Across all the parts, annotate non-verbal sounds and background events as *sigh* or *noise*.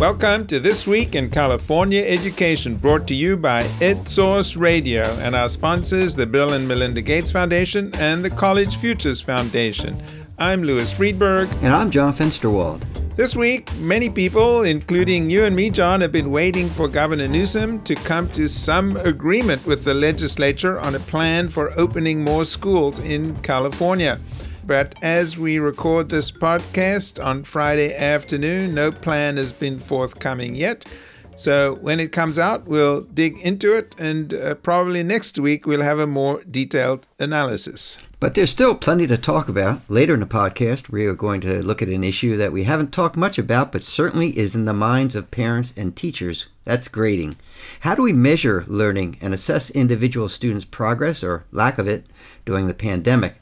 Welcome to This Week in California Education, brought to you by EdSource Radio and our sponsors, the Bill and Melinda Gates Foundation and the College Futures Foundation. I'm Louis Freedberg. And I'm John Fensterwald. This week, many people, including you and me, John, have been waiting for Governor Newsom to come to some agreement with the legislature on a plan for opening more schools in California. But as we record this podcast on Friday afternoon, no plan has been forthcoming yet. So when it comes out, we'll dig into it, and uh, probably next week we'll have a more detailed analysis. But there's still plenty to talk about. Later in the podcast, we are going to look at an issue that we haven't talked much about, but certainly is in the minds of parents and teachers. That's grading. How do we measure learning and assess individual students' progress or lack of it during the pandemic?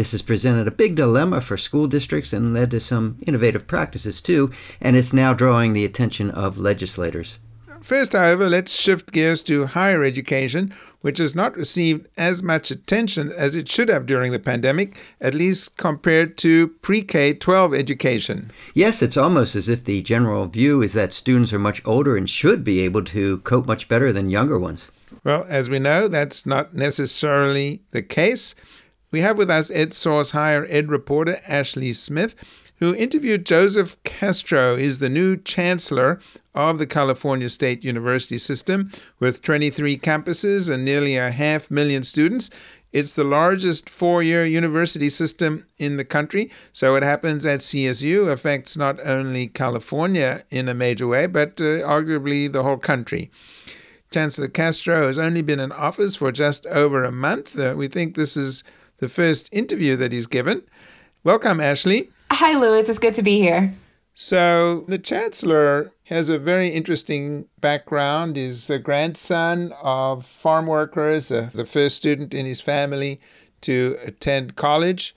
This has presented a big dilemma for school districts and led to some innovative practices too, and it's now drawing the attention of legislators. First, however, let's shift gears to higher education, which has not received as much attention as it should have during the pandemic, at least compared to pre K 12 education. Yes, it's almost as if the general view is that students are much older and should be able to cope much better than younger ones. Well, as we know, that's not necessarily the case. We have with us EdSource Higher Ed reporter Ashley Smith, who interviewed Joseph Castro. He's the new chancellor of the California State University system with 23 campuses and nearly a half million students. It's the largest four year university system in the country. So, what happens at CSU affects not only California in a major way, but uh, arguably the whole country. Chancellor Castro has only been in office for just over a month. Uh, we think this is the first interview that he's given. Welcome, Ashley. Hi, Louis. It's good to be here. So, the Chancellor has a very interesting background. He's a grandson of farm workers, uh, the first student in his family to attend college,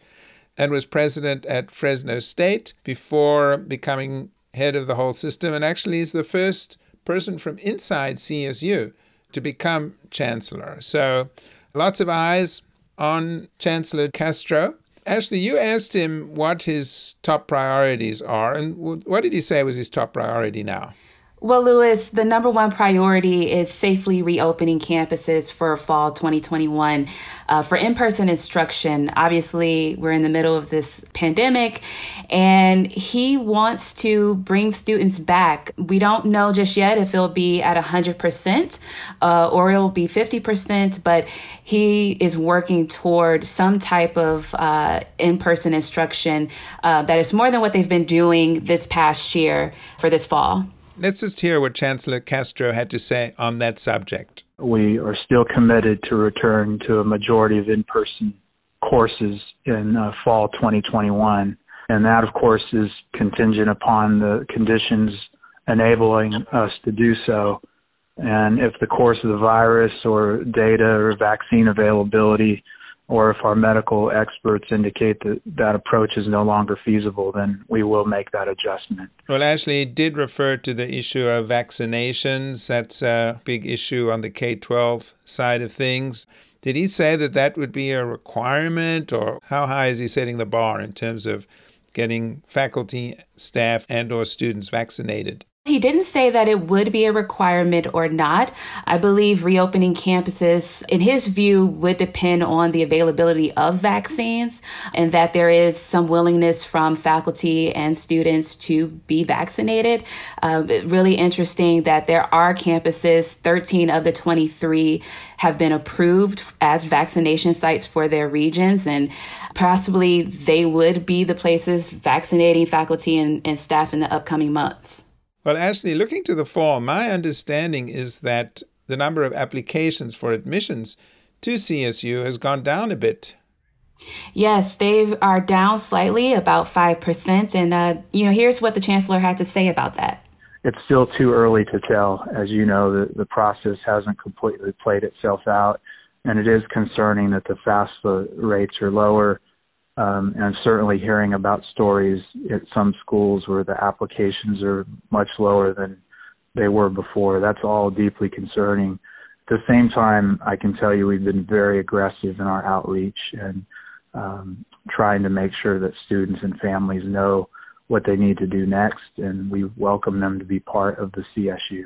and was president at Fresno State before becoming head of the whole system. And actually, he's the first person from inside CSU to become chancellor. So, lots of eyes on Chancellor Castro. Ashley, you asked him what his top priorities are, and what did he say was his top priority now? Well, Louis, the number one priority is safely reopening campuses for fall 2021 uh, for in person instruction. Obviously, we're in the middle of this pandemic, and he wants to bring students back. We don't know just yet if it'll be at 100% uh, or it'll be 50%, but he is working toward some type of uh, in person instruction uh, that is more than what they've been doing this past year for this fall. Let's just hear what Chancellor Castro had to say on that subject. We are still committed to return to a majority of in person courses in uh, fall 2021. And that, of course, is contingent upon the conditions enabling us to do so. And if the course of the virus or data or vaccine availability or if our medical experts indicate that that approach is no longer feasible, then we will make that adjustment. Well, Ashley did refer to the issue of vaccinations. That's a big issue on the K 12 side of things. Did he say that that would be a requirement, or how high is he setting the bar in terms of getting faculty, staff, and or students vaccinated? He didn't say that it would be a requirement or not. I believe reopening campuses, in his view, would depend on the availability of vaccines and that there is some willingness from faculty and students to be vaccinated. Uh, really interesting that there are campuses, 13 of the 23 have been approved as vaccination sites for their regions and possibly they would be the places vaccinating faculty and, and staff in the upcoming months. Well, Ashley, looking to the fall, my understanding is that the number of applications for admissions to CSU has gone down a bit. Yes, they are down slightly, about 5%. And, uh, you know, here's what the chancellor had to say about that. It's still too early to tell. As you know, the, the process hasn't completely played itself out. And it is concerning that the FAFSA rates are lower um, and certainly hearing about stories at some schools where the applications are much lower than they were before. That's all deeply concerning. At the same time, I can tell you we've been very aggressive in our outreach and um, trying to make sure that students and families know what they need to do next, and we welcome them to be part of the CSU.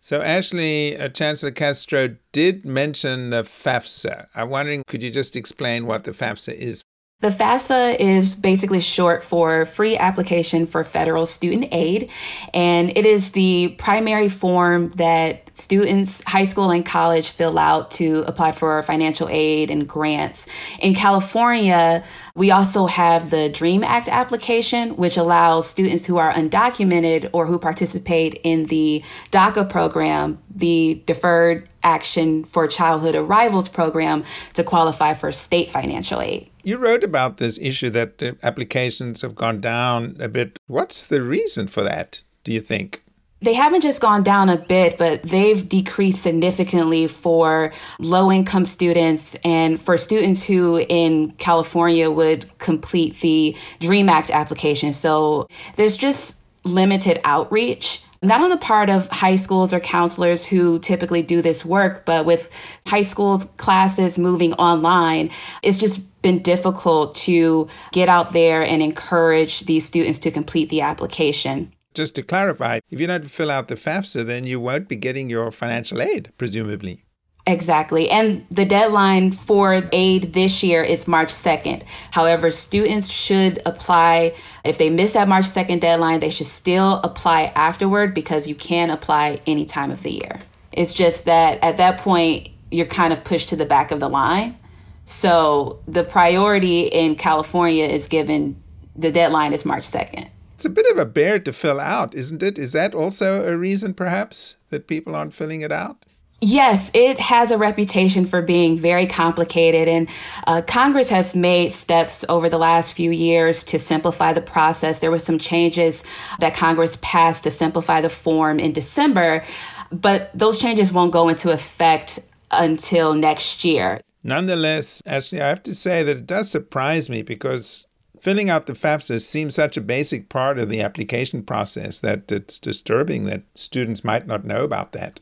So, Ashley, uh, Chancellor Castro did mention the FAFSA. I'm wondering, could you just explain what the FAFSA is? The FAFSA is basically short for Free Application for Federal Student Aid, and it is the primary form that students, high school and college, fill out to apply for financial aid and grants. In California, we also have the DREAM Act application, which allows students who are undocumented or who participate in the DACA program, the Deferred Action for Childhood Arrivals program, to qualify for state financial aid. You wrote about this issue that applications have gone down a bit. What's the reason for that, do you think? They haven't just gone down a bit, but they've decreased significantly for low income students and for students who in California would complete the DREAM Act application. So there's just limited outreach not on the part of high schools or counselors who typically do this work, but with high schools classes moving online, it's just been difficult to get out there and encourage these students to complete the application. Just to clarify, if you don't fill out the FAFSA, then you won't be getting your financial aid, presumably. Exactly. And the deadline for aid this year is March 2nd. However, students should apply. If they miss that March 2nd deadline, they should still apply afterward because you can apply any time of the year. It's just that at that point, you're kind of pushed to the back of the line. So the priority in California is given the deadline is March 2nd. It's a bit of a bear to fill out, isn't it? Is that also a reason, perhaps, that people aren't filling it out? Yes, it has a reputation for being very complicated, and uh, Congress has made steps over the last few years to simplify the process. There were some changes that Congress passed to simplify the form in December, but those changes won't go into effect until next year. Nonetheless, actually, I have to say that it does surprise me because filling out the FAFSA seems such a basic part of the application process that it's disturbing that students might not know about that.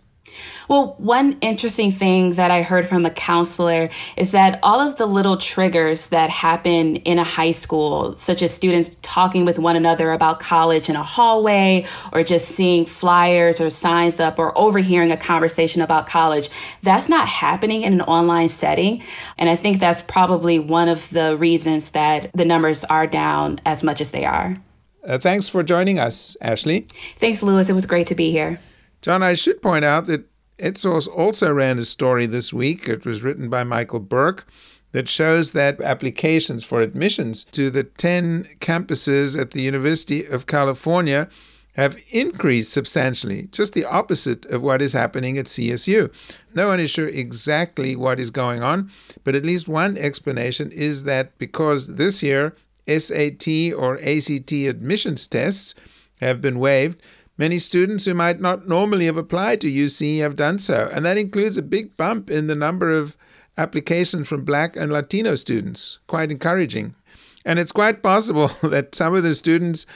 Well, one interesting thing that I heard from a counselor is that all of the little triggers that happen in a high school, such as students talking with one another about college in a hallway, or just seeing flyers or signs up, or overhearing a conversation about college, that's not happening in an online setting. And I think that's probably one of the reasons that the numbers are down as much as they are. Uh, thanks for joining us, Ashley. Thanks, Louis. It was great to be here. John, I should point out that EdSource also ran a story this week. It was written by Michael Burke that shows that applications for admissions to the 10 campuses at the University of California have increased substantially, just the opposite of what is happening at CSU. No one is sure exactly what is going on, but at least one explanation is that because this year SAT or ACT admissions tests have been waived, Many students who might not normally have applied to UC have done so, and that includes a big bump in the number of applications from black and Latino students. Quite encouraging. And it's quite possible *laughs* that some of the students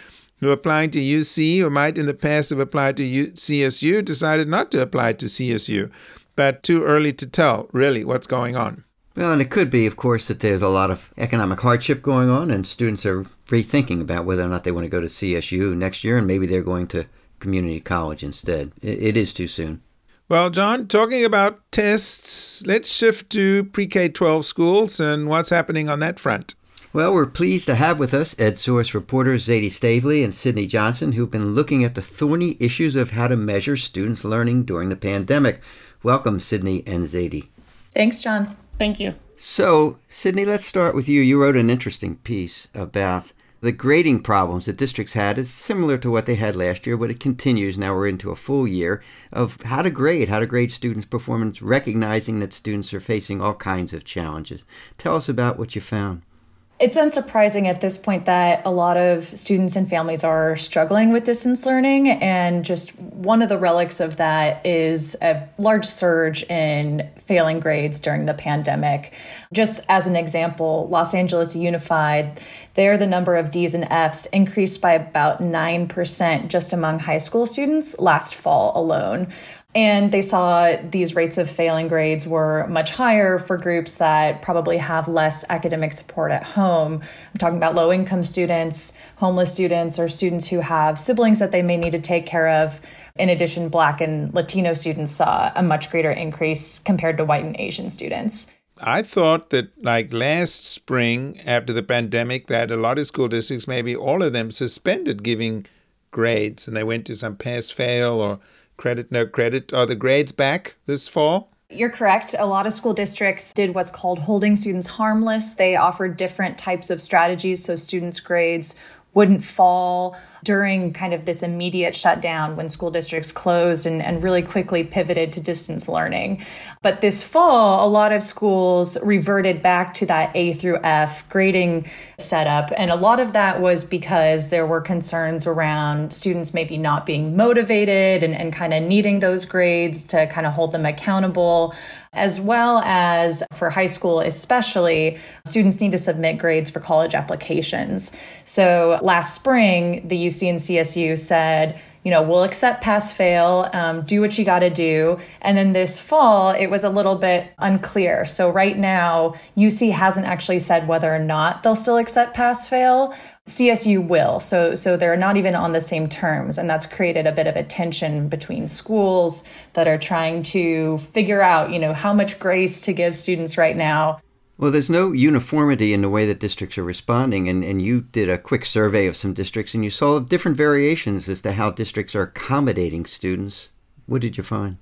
who are applying to UC or might in the past have applied to U- CSU decided not to apply to CSU. But too early to tell, really, what's going on. Well, and it could be, of course, that there's a lot of economic hardship going on, and students are rethinking about whether or not they want to go to CSU next year, and maybe they're going to community college instead. it is too soon. Well, John, talking about tests, let's shift to pre K 12 schools and what's happening on that front. Well, we're pleased to have with us EdSource reporters Zaidee Stavely and Sydney Johnson, who've been looking at the thorny issues of how to measure students' learning during the pandemic. Welcome, Sydney and Zadie. Thanks, John. Thank you. So, Sydney, let's start with you. You wrote an interesting piece about the grading problems that districts had is similar to what they had last year, but it continues. Now we're into a full year of how to grade, how to grade students' performance, recognizing that students are facing all kinds of challenges. Tell us about what you found. It's unsurprising at this point that a lot of students and families are struggling with distance learning. And just one of the relics of that is a large surge in failing grades during the pandemic. Just as an example, Los Angeles Unified, there the number of D's and F's increased by about 9% just among high school students last fall alone. And they saw these rates of failing grades were much higher for groups that probably have less academic support at home. I'm talking about low income students, homeless students, or students who have siblings that they may need to take care of. In addition, Black and Latino students saw a much greater increase compared to white and Asian students. I thought that, like last spring after the pandemic, that a lot of school districts, maybe all of them, suspended giving grades and they went to some pass fail or credit, no credit. Are the grades back this fall? You're correct. A lot of school districts did what's called holding students harmless. They offered different types of strategies so students' grades wouldn't fall during kind of this immediate shutdown when school districts closed and, and really quickly pivoted to distance learning. But this fall, a lot of schools reverted back to that A through F grading setup. And a lot of that was because there were concerns around students maybe not being motivated and, and kind of needing those grades to kind of hold them accountable as well as for high school, especially, students need to submit grades for college applications. So last spring, the UC and CSU said, you know, we'll accept pass fail, um, do what you got to do. And then this fall, it was a little bit unclear. So right now, UC hasn't actually said whether or not they'll still accept pass fail. CSU will. So so they're not even on the same terms and that's created a bit of a tension between schools that are trying to figure out, you know, how much grace to give students right now. Well, there's no uniformity in the way that districts are responding, and, and you did a quick survey of some districts and you saw different variations as to how districts are accommodating students. What did you find?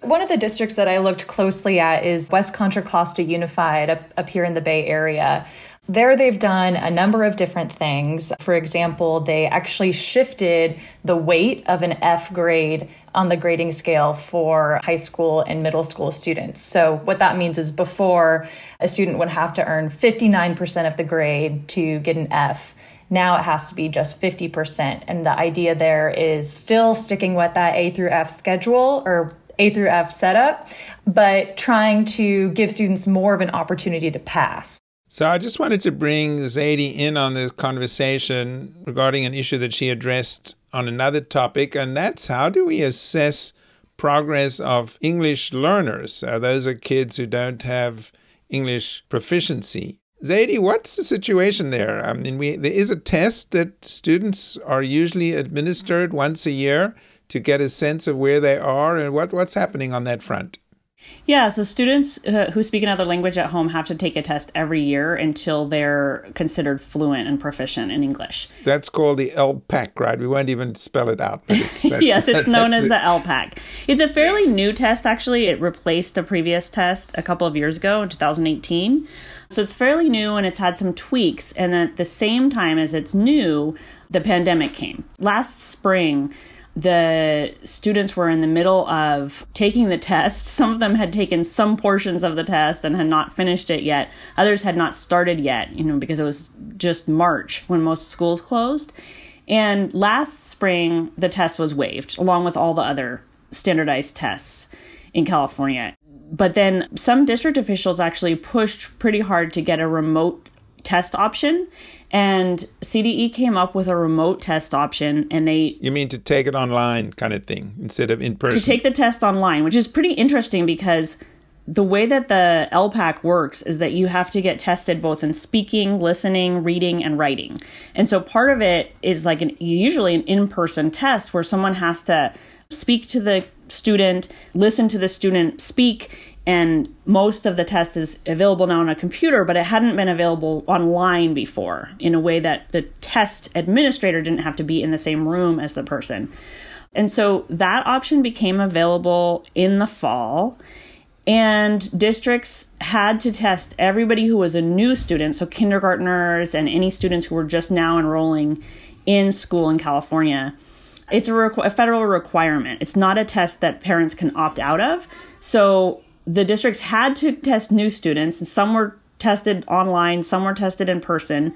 One of the districts that I looked closely at is West Contra Costa Unified up, up here in the Bay Area. There, they've done a number of different things. For example, they actually shifted the weight of an F grade on the grading scale for high school and middle school students. So, what that means is before, a student would have to earn 59% of the grade to get an F. Now it has to be just 50%. And the idea there is still sticking with that A through F schedule or A through F setup, but trying to give students more of an opportunity to pass. So I just wanted to bring Zaidee in on this conversation regarding an issue that she addressed on another topic, and that's how do we assess progress of English learners? Uh, those are kids who don't have English proficiency. Zaidee, what's the situation there? I mean, we, there is a test that students are usually administered once a year to get a sense of where they are and what, what's happening on that front. Yeah, so students uh, who speak another language at home have to take a test every year until they're considered fluent and proficient in English. That's called the ELPAC, right? We won't even spell it out. But it's *laughs* that, yes, it's *laughs* known as the, the ELPAC. It's a fairly new test, actually. It replaced a previous test a couple of years ago in 2018. So it's fairly new and it's had some tweaks. And at the same time as it's new, the pandemic came. Last spring, the students were in the middle of taking the test. Some of them had taken some portions of the test and had not finished it yet. Others had not started yet, you know, because it was just March when most schools closed. And last spring, the test was waived, along with all the other standardized tests in California. But then some district officials actually pushed pretty hard to get a remote test option and CDE came up with a remote test option and they You mean to take it online kind of thing instead of in person? To take the test online, which is pretty interesting because the way that the ELPAC works is that you have to get tested both in speaking, listening, reading, and writing. And so part of it is like an usually an in-person test where someone has to speak to the student, listen to the student speak, and most of the test is available now on a computer but it hadn't been available online before in a way that the test administrator didn't have to be in the same room as the person. And so that option became available in the fall. And districts had to test everybody who was a new student so kindergartners and any students who were just now enrolling in school in california. It's a, requ- a federal requirement. It's not a test that parents can opt out of. So the districts had to test new students, and some were tested online, some were tested in person.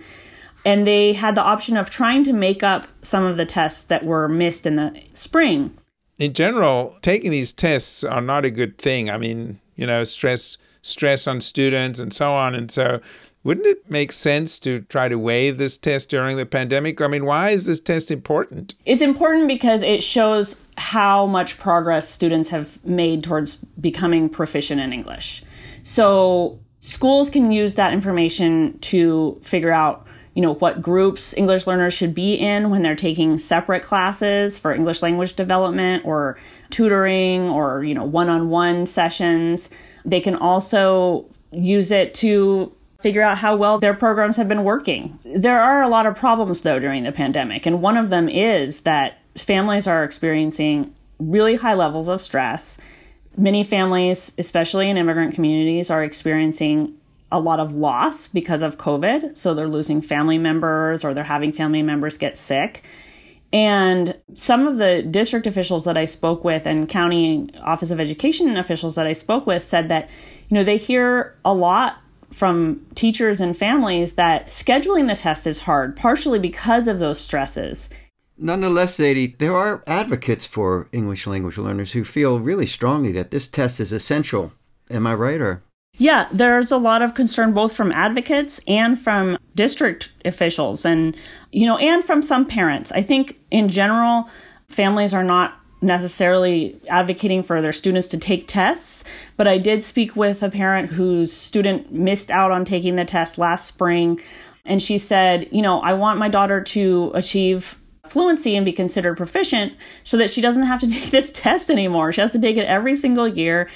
And they had the option of trying to make up some of the tests that were missed in the spring. In general, taking these tests are not a good thing. I mean, you know, stress stress on students and so on. And so wouldn't it make sense to try to waive this test during the pandemic? I mean, why is this test important? It's important because it shows how much progress students have made towards becoming proficient in English. So schools can use that information to figure out you know what groups english learners should be in when they're taking separate classes for english language development or tutoring or you know one-on-one sessions they can also use it to figure out how well their programs have been working there are a lot of problems though during the pandemic and one of them is that families are experiencing really high levels of stress Many families, especially in immigrant communities, are experiencing a lot of loss because of COVID. So they're losing family members or they're having family members get sick. And some of the district officials that I spoke with and county office of education officials that I spoke with said that, you know, they hear a lot from teachers and families that scheduling the test is hard, partially because of those stresses. Nonetheless, Zaidee, there are advocates for English language learners who feel really strongly that this test is essential. Am I right or? Yeah, there's a lot of concern both from advocates and from district officials and you know and from some parents. I think in general families are not necessarily advocating for their students to take tests, but I did speak with a parent whose student missed out on taking the test last spring and she said, you know, I want my daughter to achieve fluency and be considered proficient so that she doesn't have to *laughs* take this test anymore. She has to take it every single year.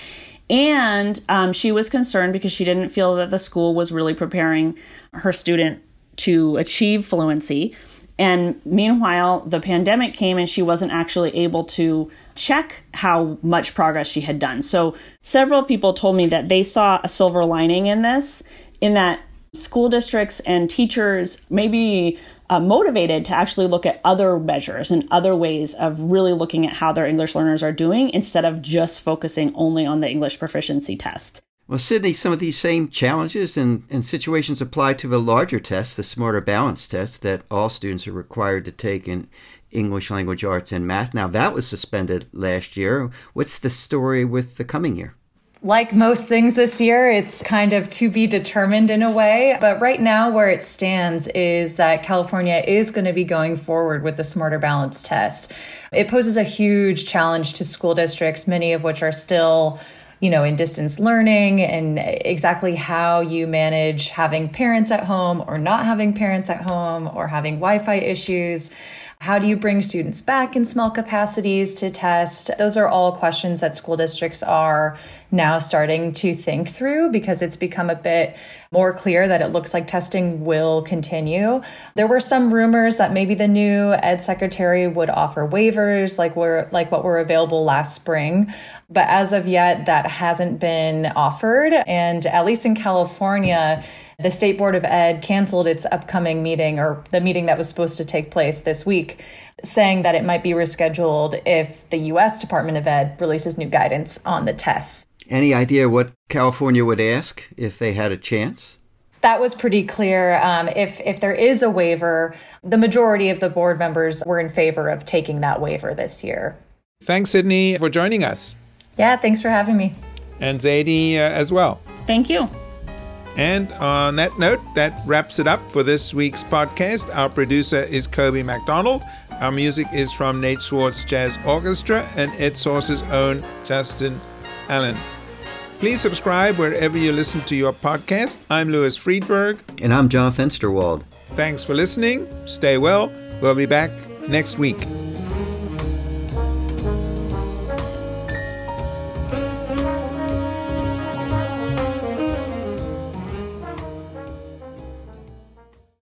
And um, she was concerned because she didn't feel that the school was really preparing her student to achieve fluency. And meanwhile, the pandemic came and she wasn't actually able to check how much progress she had done. So, several people told me that they saw a silver lining in this, in that school districts and teachers maybe uh, motivated to actually look at other measures and other ways of really looking at how their English learners are doing instead of just focusing only on the English proficiency test. Well, Sydney, some of these same challenges and, and situations apply to the larger test, the Smarter Balance test that all students are required to take in English language arts and math. Now, that was suspended last year. What's the story with the coming year? like most things this year, it's kind of to be determined in a way. But right now, where it stands is that California is going to be going forward with the Smarter Balance test. It poses a huge challenge to school districts, many of which are still you know, in distance learning and exactly how you manage having parents at home or not having parents at home or having Wi Fi issues. How do you bring students back in small capacities to test? Those are all questions that school districts are now starting to think through because it's become a bit more clear that it looks like testing will continue. There were some rumors that maybe the new ed secretary would offer waivers like were like what were available last spring, but as of yet that hasn't been offered. And at least in California the State Board of Ed canceled its upcoming meeting or the meeting that was supposed to take place this week, saying that it might be rescheduled if the U.S. Department of Ed releases new guidance on the tests. Any idea what California would ask if they had a chance? That was pretty clear. Um, if if there is a waiver, the majority of the board members were in favor of taking that waiver this year. Thanks, Sydney, for joining us. Yeah, thanks for having me. And Zaidee uh, as well. Thank you. And on that note, that wraps it up for this week's podcast. Our producer is Kobe MacDonald. Our music is from Nate Swartz Jazz Orchestra and EdSource's own Justin Allen. Please subscribe wherever you listen to your podcast. I'm Louis Freedberg. And I'm John Fensterwald. Thanks for listening. Stay well. We'll be back next week.